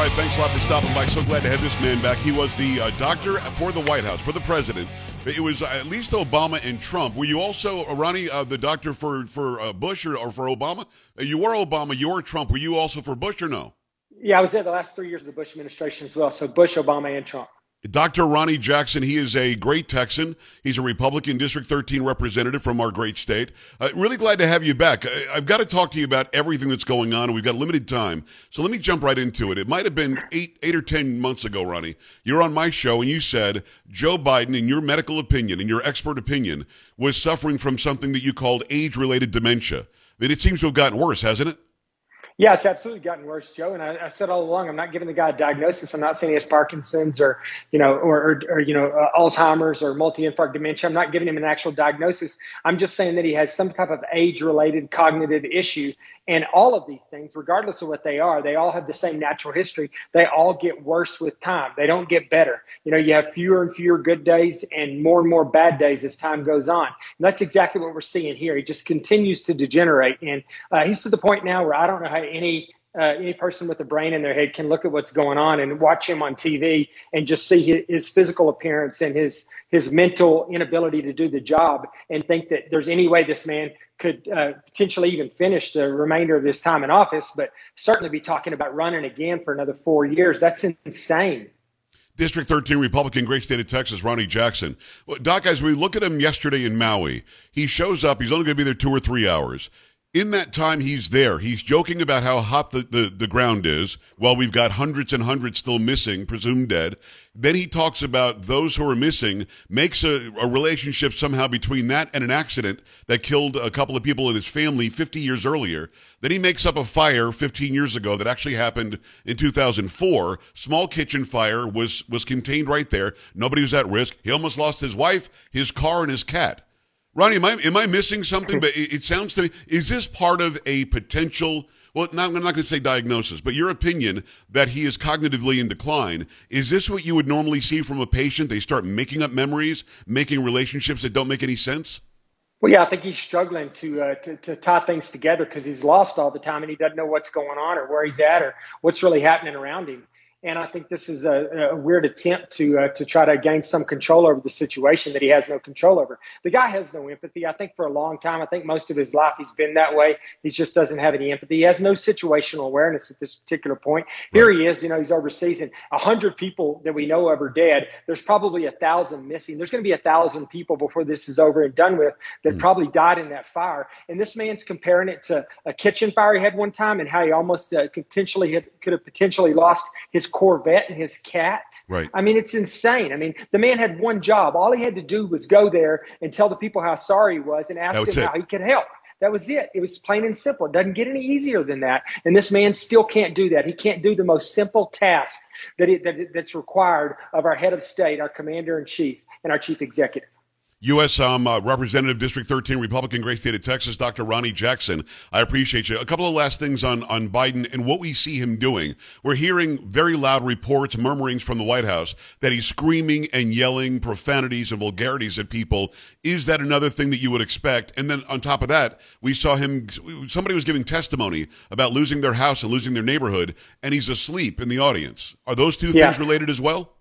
right, thanks a lot for stopping by. So glad to have this man back. He was the uh, doctor for the White House, for the president. It was uh, at least Obama and Trump. Were you also, uh, Ronny, uh, the doctor for, for uh, Bush or, or, for Obama? Uh, you were Obama, you were Trump. Were you also for Bush or no? Yeah, I was there the last three years of the Bush administration as well. So Bush, Obama, and Trump. Dr. Ronny Jackson, he is a great Texan. He's a Republican District 13 representative from our great state. Uh, really glad to have you back. I, have got to talk to you about everything that's going on, and we've got limited time. So let me jump right into it. It might have been eight, eight or 10 months ago, Ronny. You're on my show, and you said Joe Biden, in your medical opinion, in your expert opinion, was suffering from something that you called age related dementia. I mean, it seems to have gotten worse, hasn't it? Yeah, it's absolutely gotten worse, Joe. And I, I, said all along, I'm not giving the guy a diagnosis. I'm not saying he has Parkinson's or, you know, or, or, or you know, uh, Alzheimer's or multi-infarct dementia. I'm not giving him an actual diagnosis. I'm just saying that he has some type of age-related cognitive issue. And all of these things, regardless of what they are, they all have the same natural history. They all get worse with time. They don't get better. You know, you have fewer and fewer good days and more and more bad days as time goes on. And that's exactly what we're seeing here. He just continues to degenerate. And uh, he's to the point now where I don't know how any uh, any person with a brain in their head can look at what's going on and watch him on TV and just see his, his, physical appearance and his his mental inability to do the job and think that there's any way this man could uh, potentially even finish the remainder of his time in office, but certainly be talking about running again for another four years. That's insane. District 13 Republican, great state of Texas, Ronny Jackson. Doc, as we look at him yesterday in Maui, he shows up. He's only going to be there two or three hours in that time he's there, he's joking about how hot the, the, the ground is while we've got hundreds and hundreds still missing, presumed dead. Then he talks about those who are missing, makes a, a relationship somehow between that and an accident that killed a couple of people in his family 50 years earlier. Then he makes up a fire 15 years ago that actually happened in 2004. Small kitchen fire was, was contained right there. Nobody was at risk. He almost lost his wife, his car, and his cat. Ronny, am I am I missing something? But it, it sounds to me is this part of a potential? Well, not, I'm not going to say diagnosis, but your opinion that he is cognitively in decline. Is this what you would normally see from a patient? They start making up memories, making relationships that don't make any sense. Well, yeah, I think he's struggling to uh, to, to tie things together because he's lost all the time and he doesn't know what's going on or where he's at or what's really happening around him. And I think this is a, a weird attempt to uh, to try to gain some control over the situation that he has no control over. The guy has no empathy. I think for a long time, I think most of his life he's been that way. He just doesn't have any empathy. He has no situational awareness at this particular point. Here he is. You know, he's overseas, and a hundred people that we know of are dead. There's probably a thousand missing. There's going to be a thousand people before this is over and done with that mm. probably died in that fire. And this man's comparing it to a kitchen fire he had one time, and how he almost uh, potentially had, could have potentially lost his Corvette and his cat. Right. I mean, it's insane. I mean, the man had one job. All he had to do was go there and tell the people how sorry he was and ask them it. how he could help. That was it. It was plain and simple. It doesn't get any easier than that. And this man still can't do that. He can't do the most simple task that, it, that that's required of our head of state, our commander in chief, and our chief executive. U.S. Um, uh, Representative District 13 Republican, great state of Texas, Dr. Ronny Jackson. I appreciate you. A couple of last things on, on Biden and what we see him doing. We're hearing very loud reports, murmurings from the White House that he's screaming and yelling profanities and vulgarities at people. Is that another thing that you would expect? And then on top of that, we saw him, somebody was giving testimony about losing their house and losing their neighborhood, and he's asleep in the audience. Are those two yeah. things related as well?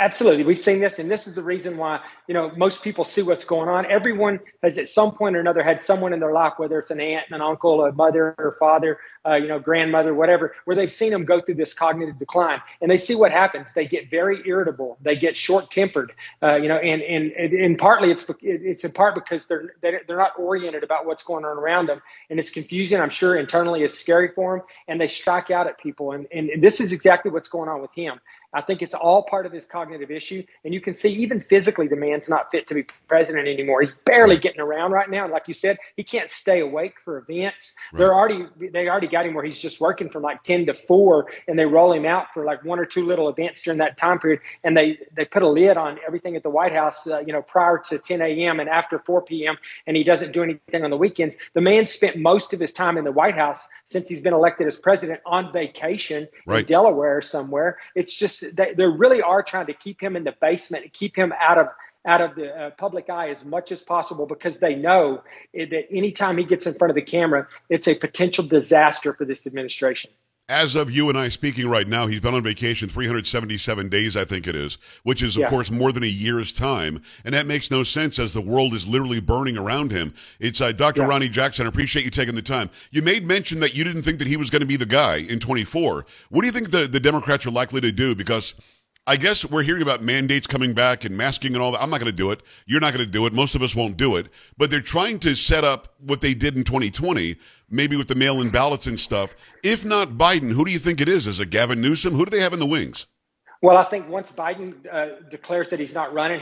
Absolutely. We've seen this, and this is the reason why, you know, most people see what's going on. Everyone has at some point or another had someone in their life, whether it's an aunt, an uncle, a mother or father, uh, you know, grandmother, whatever, where they've seen them go through this cognitive decline. And they see what happens. They get very irritable. They get short tempered, uh, you know, and, and, and partly it's, it's in part because they're, they're not oriented about what's going on around them. And it's confusing. I'm sure internally it's scary for them. And they strike out at people. And, and this is exactly what's going on with him. I think it's all part of his cognitive issue. And you can see even physically, the man's not fit to be president anymore. He's barely getting around right now. And like you said, he can't stay awake for events. Right. They're already, they already got him where he's just working from like 10 to 4 and they roll him out for like one or two little events during that time period. And they, they put a lid on everything at the White House, uh, you know, prior to 10 a.m. and after 4 p.m. And he doesn't do anything on the weekends. The man spent most of his time in the White House since he's been elected as president on vacation right. in Delaware somewhere. It's just they, they really are trying to keep him in the basement and keep him out of out of the uh, public eye as much as possible because they know that anytime he gets in front of the camera, it's a potential disaster for this administration. As of you and I speaking right now, he's been on vacation 377 days, I think it is, which is, of Yeah. course, more than a year's time. And that makes no sense as the world is literally burning around him. It's uh, Dr. Yeah. Ronny Jackson. I appreciate you taking the time. You made mention that you didn't think that he was going to be the guy in 24. What do you think the, the Democrats are likely to do? Because I guess we're hearing about mandates coming back and masking and all that. I'm not going to do it. You're not going to do it. Most of us won't do it. But they're trying to set up what they did in 2020, maybe with the mail in ballots and stuff. If not Biden, who do you think it is? Is it Gavin Newsom? Who do they have in the wings? Well, I think once Biden uh, declares that he's not running,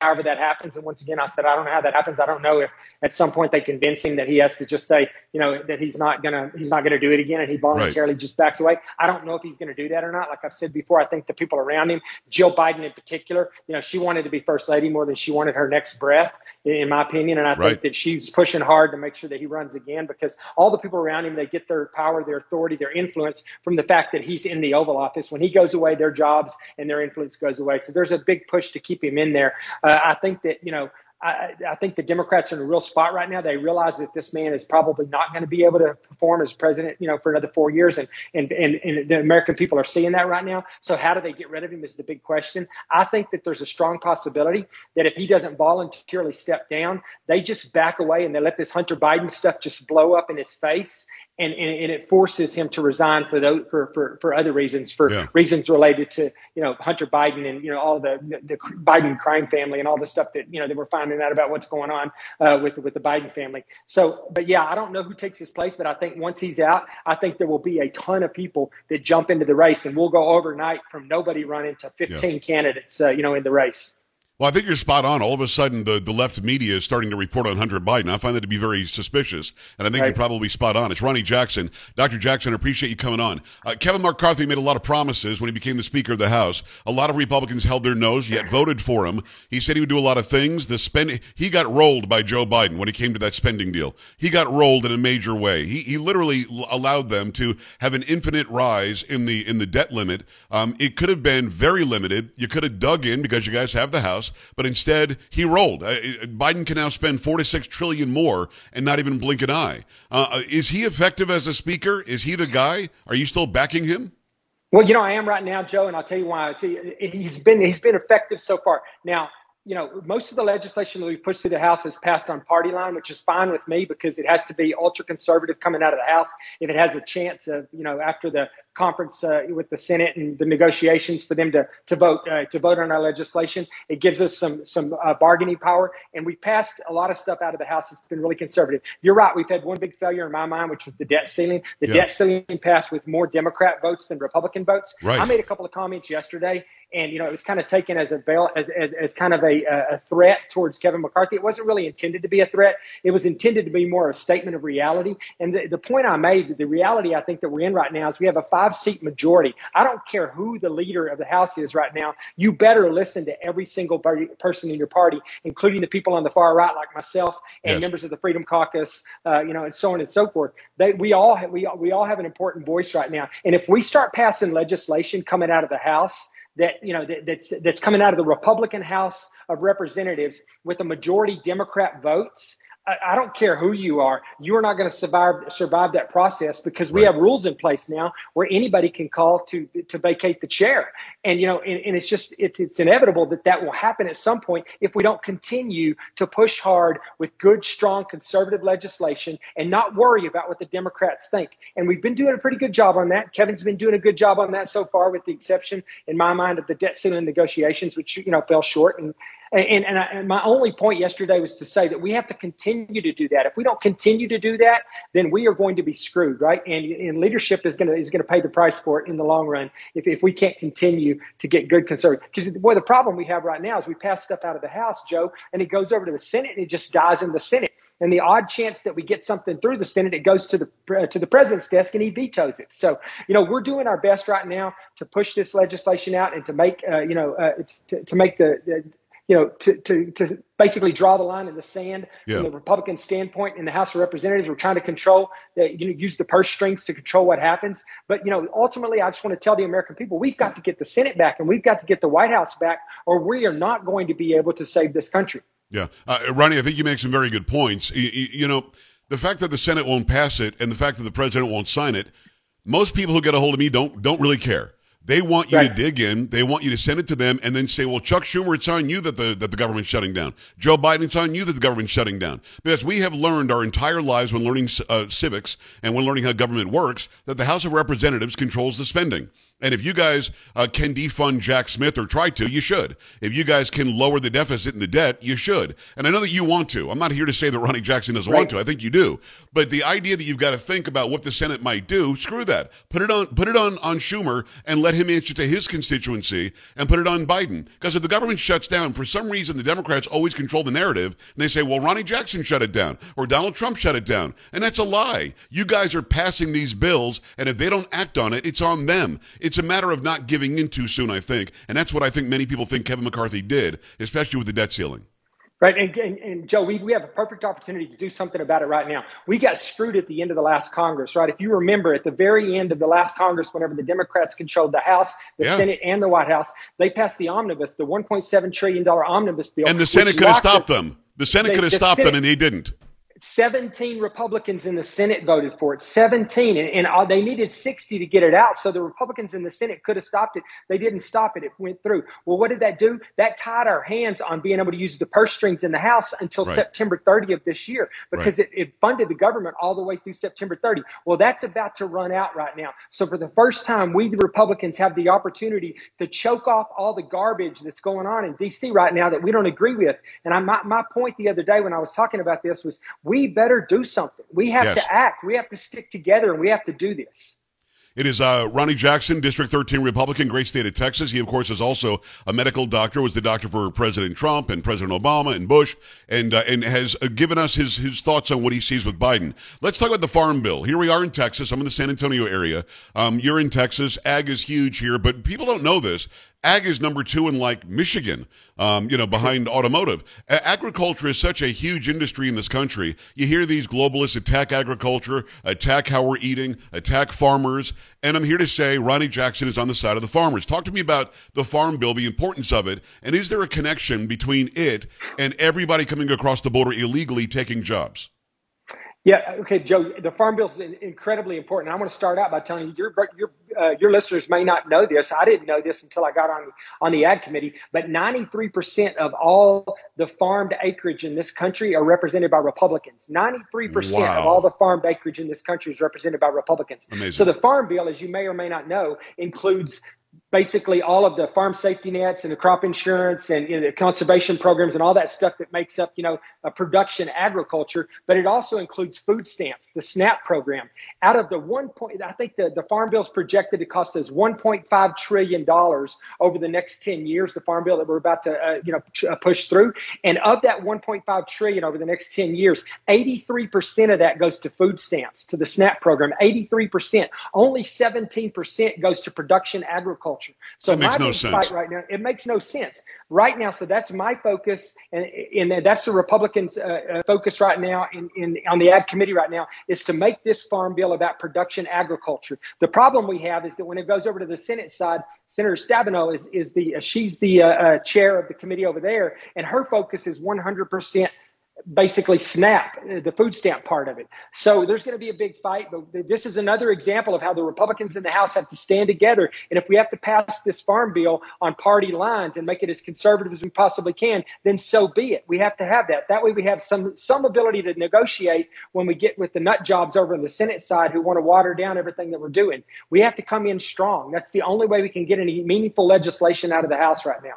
however that happens, and once again, I said I don't know how that happens. I don't know if at some point they convince him that he has to just say, you know, that he's not gonna he's not gonna do it again, and he voluntarily just backs away. I don't know if he's gonna do that or not. Like I've said before, I think the people around him, Jill Biden in particular, you know, she wanted to be first lady more than she wanted her next breath, in my opinion, and I Right. think that she's pushing hard to make sure that he runs again because all the people around him they get their power, their authority, their influence from the fact that he's in the Oval Office. When he goes away, their jobs and their influence goes away. So there's a big push to keep him in there. Uh, I think that you know. I, I think the Democrats are in a real spot right now. They realize that this man is probably not going to be able to perform as president, you know, for another four years, and, and and and the American people are seeing that right now. So how do they get rid of him is the big question. I think that there's a strong possibility that if he doesn't voluntarily step down, they just back away and they let this Hunter Biden stuff just blow up in his face. And, and, and it forces him to resign for those for, for, for other reasons, for Yeah. reasons related to you know Hunter Biden and you know all the the Biden crime family and all the stuff that you know that we're finding out about what's going on uh, with with the Biden family. So, but yeah, I don't know who takes his place, but I think once he's out, I think there will be a ton of people that jump into the race, and we'll go overnight from nobody running to 15 candidates, uh, you know, in the race. Well, I think you're spot on. All of a sudden, the, the left media is starting to report on Hunter Biden. I find that to be very suspicious, and I think Right. you're probably spot on. It's Ronny Jackson. Dr. Jackson, I appreciate you coming on. Uh, Kevin McCarthy made a lot of promises when he became the Speaker of the House. A lot of Republicans held their nose, yet voted for him. He said he would do a lot of things. The spend he got rolled by Joe Biden when it came to that spending deal. He got rolled in a major way. He, he literally l- allowed them to have an infinite rise in the in the debt limit. Um, it could have been very limited. You could have dug in because you guys have the House, but instead he rolled. Uh, uh, Biden can now spend four to six trillion more and not even blink an eye. Uh, uh, is he effective as a speaker? Is he the guy? Are you still backing him? Well, you know, I am right now, Joe, and I'll tell you why. Tell you, he's been he's been effective so far. Now, you know, most of the legislation that we pushed through the House has passed on party line, which is fine with me because it has to be ultra conservative coming out of the House. If it has a chance of, you know, after the conference uh, with the Senate and the negotiations for them to to vote uh, to vote on our legislation, it gives us some some uh, bargaining power. And we passed a lot of stuff out of the House that's been really conservative. You're right. We've had one big failure in my mind, which was the debt ceiling. The Yeah. debt ceiling passed with more Democrat votes than Republican votes. Right. I made a couple of comments yesterday, and you know it was kind of taken as a veil, as, as, as kind of a, a threat towards Kevin McCarthy. It wasn't really intended to be a threat. It was intended to be more a statement of reality. And the, the point I made, the reality I think that we're in right now is we have a five-seat majority. I don't care who the leader of the House is right now. You better listen to every single person in your party, including the people on the far right, like myself and Yes. members of the Freedom Caucus, uh, you know, and so on and so forth. They, we all have, we we all have an important voice right now. And if we start passing legislation coming out of the House that you know that, that's that's coming out of the Republican House of Representatives with a majority Democrat votes. I, I don't care who you are, you are not going to survive survive that process because we Right. have rules in place now where anybody can call to to vacate the chair, and you know, and, and it's just it's it's inevitable that that will happen at some point if we don't continue to push hard with good, strong, conservative legislation and not worry about what the Democrats think. And we've been doing a pretty good job on that. Kevin's been doing a good job on that so far, with the exception, in my mind, of the debt ceiling negotiations, which you know fell short. And and and, I, and my only point yesterday was to say that we have to continue to do that. If we don't continue to do that, then we are going to be screwed, right? And, and leadership is going to is going to pay the price for it in the long run if, if we can't continue to get good conservative. Because boy, the problem we have right now is we pass stuff out of the House, Joe, and it goes over to the Senate and it just dies in the Senate. And the odd chance that we get something through the Senate, it goes to the uh, to the president's desk and he vetoes it. So you know we're doing our best right now to push this legislation out and to make uh, you know uh, to, to make the, the you know, to, to, to basically draw the line in the sand Yeah. from the Republican standpoint in the House of Representatives. We're trying to control, uh, you know, use the purse strings to control what happens. But, you know, ultimately, I just want to tell the American people we've got to get the Senate back and we've got to get the White House back, or we are not going to be able to save this country. Yeah, uh, Ronny, I think you make some very good points. You, you, you know, the fact that the Senate won't pass it and the fact that the president won't sign it Most people who get a hold of me don't don't really care. They want you Right. to dig in. They want you to send it to them and then say, well, Chuck Schumer, it's on you that the, that the government's shutting down. Joe Biden, it's on you that the government's shutting down. Because we have learned our entire lives when learning uh, civics and when learning how government works that the House of Representatives controls the spending. And if you guys uh, can defund Jack Smith or try to, you should. If you guys can lower the deficit and the debt, you should. And I know that you want to. I'm not here to say that Ronny Jackson doesn't want to. I think you do. But the idea that you've got to think about what the Senate might do, screw that. Put it on put it on on Schumer and let him answer to his constituency and put it on Biden. Because if the government shuts down, for some reason the Democrats always control the narrative and they say, "Well, Ronny Jackson shut it down or Donald Trump shut it down." And that's a lie. You guys are passing these bills and if they don't act on it, it's on them. It's a matter of not giving in too soon, I think. And that's what I think many people think Kevin McCarthy did, especially with the debt ceiling. Right. And, and, and Joe, we, we have a perfect opportunity to do something about it right now. We got screwed at the end of the last Congress, right? If you remember, at the very end of the last Congress, whenever the Democrats controlled the House, the Yeah. Senate, and the White House, they passed the omnibus, the $1.7 trillion omnibus bill. And the Senate could have stopped them. The Senate They- could have the stopped them and they didn't. 17 Republicans in the Senate voted for it. 17. And, and uh, they needed 60 to get it out. So the Republicans in the Senate could have stopped it. They didn't stop it. It went through. Well, what did that do? That tied our hands on being able to use the purse strings in the House until Right. September 30 of this year because it, it funded the government all the way through September 30. Well, that's about to run out right now. So for the first time, we, the Republicans, have the opportunity to choke off all the garbage that's going on in D.C. right now that we don't agree with. And I, my, my point the other day when I was talking about this was we better do something. We have Yes. to act. We have to stick together and we have to do this. It is uh, Ronny Jackson, District 13 Republican, great state of Texas. He, of course, is also a medical doctor, was the doctor for President Trump and President Obama and Bush, and, uh, and has uh, given us his, his thoughts on what he sees with Biden. Let's talk about the Farm Bill. Here we are in Texas. I'm in the San Antonio area. Um, you're in Texas. Ag is huge here, but people don't know this. Ag is number two in like Michigan, um, you know, behind automotive. A- agriculture is such a huge industry in this country. You hear these globalists attack agriculture, attack how we're eating, attack farmers. And I'm here to say Ronny Jackson is on the side of the farmers. Talk to me about the farm bill, the importance of it, and is there a connection between it and everybody coming across the border illegally taking jobs? Yeah. Okay, Joe. The Farm Bill is incredibly important. I want to start out by telling you your your uh, your listeners may not know this. I didn't know this until I got on on the Ag Committee. But 93 percent of all the farmed acreage in this country are represented by Republicans. 93 percent Wow. of all the farmed acreage in this country is represented by Republicans. Amazing. So the Farm Bill, as you may or may not know, includes basically all of the farm safety nets and the crop insurance and you know, the conservation programs and all that stuff that makes up, you know, production agriculture. But it also includes food stamps, the SNAP program. Out of the one point, I think the, the farm bill is projected to cost us 1.5 trillion dollars over the next 10 years. The farm bill that we're about to, uh, you know, uh, push through. And of that 1.5 trillion over the next 10 years, 83% of that goes to food stamps, to the SNAP program. 83%. Only 17% goes to production agriculture. So That makes my no sense. fight right now, it makes no sense right now. So that's my focus, and, and that's the Republicans' uh, uh, focus right now in, in on the Ag Committee right now is to make this farm bill about production agriculture. The problem we have is that when it goes over to the Senate side, Senator Stabenow is is the uh, she's the uh, uh, chair of the committee over there, and her focus is 100 percent basically SNAP, the food stamp part of it. So there's going to be a big fight, but this is another example of how the Republicans in the House have to stand together. And if we have to pass this farm bill on party lines and make it as conservative as we possibly can, then so be it. We have to have that. That way we have some some ability to negotiate when we get with the nut jobs over on the Senate side who want to water down everything that we're doing. We have to come in strong. That's the only way we can get any meaningful legislation out of the House right now.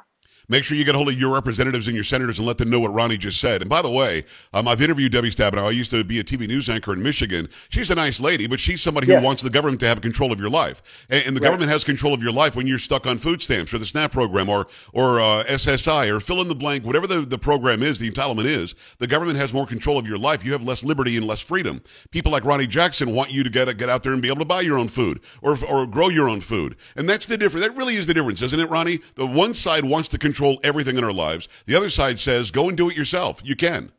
Make sure you get a hold of your representatives and your senators and let them know what Ronny just said. And by the way, um, I've interviewed Debbie Stabenow. I used to be a TV news anchor in Michigan. She's a nice lady, but she's somebody who Yes. wants the government to have control of your life. And, and the Right. government has control of your life when you're stuck on food stamps or the SNAP program or or uh, SSI or fill in the blank, whatever the, the program is, the entitlement is. The government has more control of your life. You have less liberty and less freedom. People like Ronny Jackson want you to get get out there and be able to buy your own food or or grow your own food. And that's the difference. That really is the difference, isn't it, Ronny? The one side wants to control everything in our lives. The other side says, go and do it yourself. You can.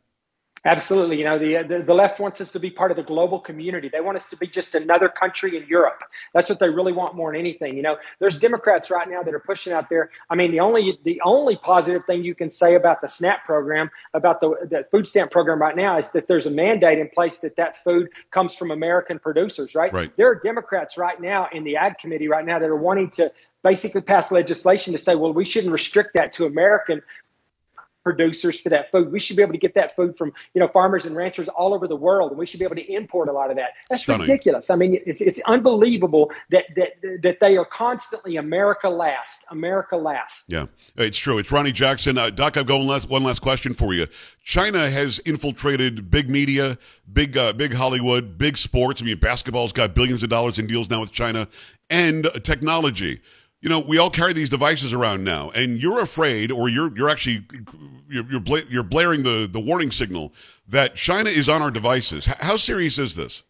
Absolutely. You know, the, the, the left wants us to be part of the global community. They want us to be just another country in Europe. That's what they really want more than anything. You know, there's Democrats right now that are pushing out there. I mean, the only the only positive thing you can say about the SNAP program, about the, the food stamp program right now, is that there's a mandate in place that that food comes from American producers. Right. Right. There are Democrats right now in the Ag Committee right now that are wanting to basically pass legislation to say, well, we shouldn't restrict that to American producers for that food. We should be able to get that food from you know farmers and ranchers all over the world, and we should be able to import a lot of that. That's Stunning. ridiculous. I mean, it's it's unbelievable that that that they are constantly America last, America last. Yeah, it's true. It's Ronny Jackson. Uh, Doc, I've got one last, one last question for you. China has infiltrated big media, big uh, big Hollywood, big sports. I mean, basketball's got billions of dollars in deals now with China, and uh, technology you know, we all carry these devices around now, and you're afraid, or you're you're actually you're you're, bla- you're blaring the the warning signal that China is on our devices. H- how serious is this?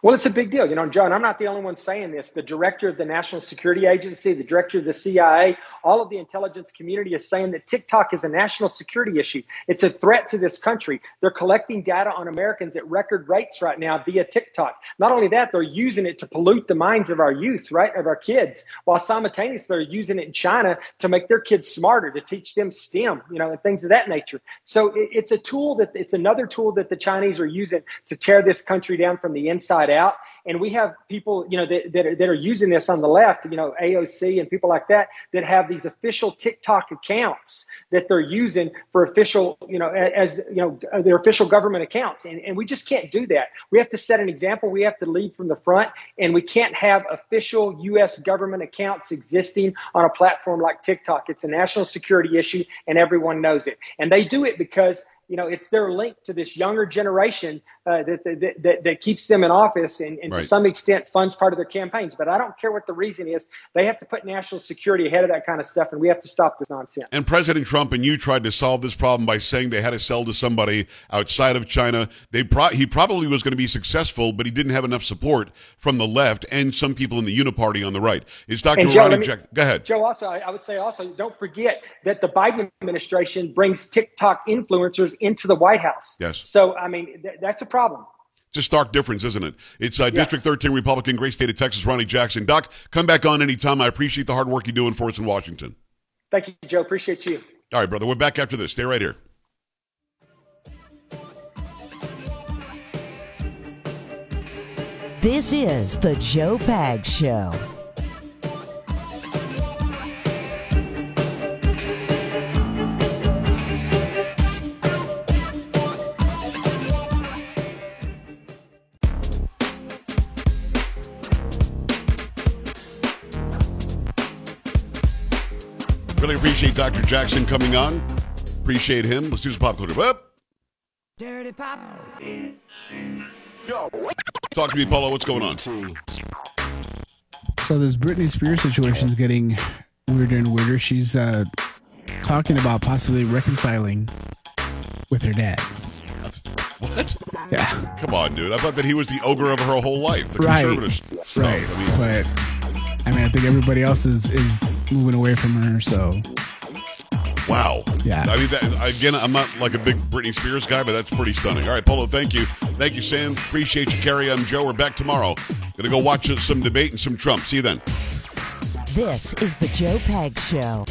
Well, it's a big deal. You know, John, I'm not the only one saying this. The director of the National Security Agency, the director of the CIA, all of the intelligence community is saying that TikTok is a national security issue. It's a threat to this country. They're collecting data on Americans at record rates right now via TikTok. Not only that, they're using it to pollute the minds of our youth, right, of our kids, while simultaneously they're using it in China to make their kids smarter, to teach them STEM, you know, and things of that nature. So it's a tool that it's another tool that the Chinese are using to tear this country down from the inside out. And we have people, you know, that, that, are, that are using this on the left, you know, AOC and people like that, that have these official TikTok accounts that they're using for official, you know, as, you know, their official government accounts. And, and we just can't do that. We have to set an example. We have to lead from the front and we can't have official U.S. government accounts existing on a platform like TikTok. It's a national security issue and everyone knows it. And they do it because you know, it's their link to this younger generation uh, that, that, that, that, keeps them in office and, and right. to some extent funds part of their campaigns. But I don't care what the reason is. They have to put national security ahead of that kind of stuff, and we have to stop this nonsense. And President Trump and you tried to solve this problem by saying they had to sell to somebody outside of China. They pro- he probably was going to be successful, but he didn't have enough support from the left and some people in the Uniparty on the right. It's Dr. And Joe, Ronny me, Jack- Go ahead. Joe, also, I, I would say also, don't forget that the Biden administration brings TikTok influencers into the White House. Yes. So, I mean, th- that's a problem. It's a stark difference, isn't it? It's uh, Yeah. District 13 Republican, great state of Texas, Ronny Jackson. Doc, come back on anytime. I appreciate the hard work you're doing for us in Washington. Thank you, Joe. Appreciate you. All right, brother. We're back after this. Stay right here. This is the Joe Pag Show. Appreciate Dr. Jackson coming on. Appreciate him. Let's do some pop culture. Up. Dirty Pop. Talk to me, Polo. What's going on? So this Britney Spears situation is getting weirder and weirder. She's uh, talking about possibly reconciling with her dad. What? Yeah, Come on, dude. I thought that he was the ogre of her whole life. The Right. conservative stuff. right. I mean, but I mean, I think everybody else is is moving away from her. So wow. Yeah. I mean, that, again, I'm not like a big Britney Spears guy, but that's pretty stunning. All right, Polo, thank you. Thank you, Sam. Appreciate you, Carrie. I'm Joe. We're back tomorrow. Gonna go watch some debate and some Trump. See you then. This is the Joe Pag Show.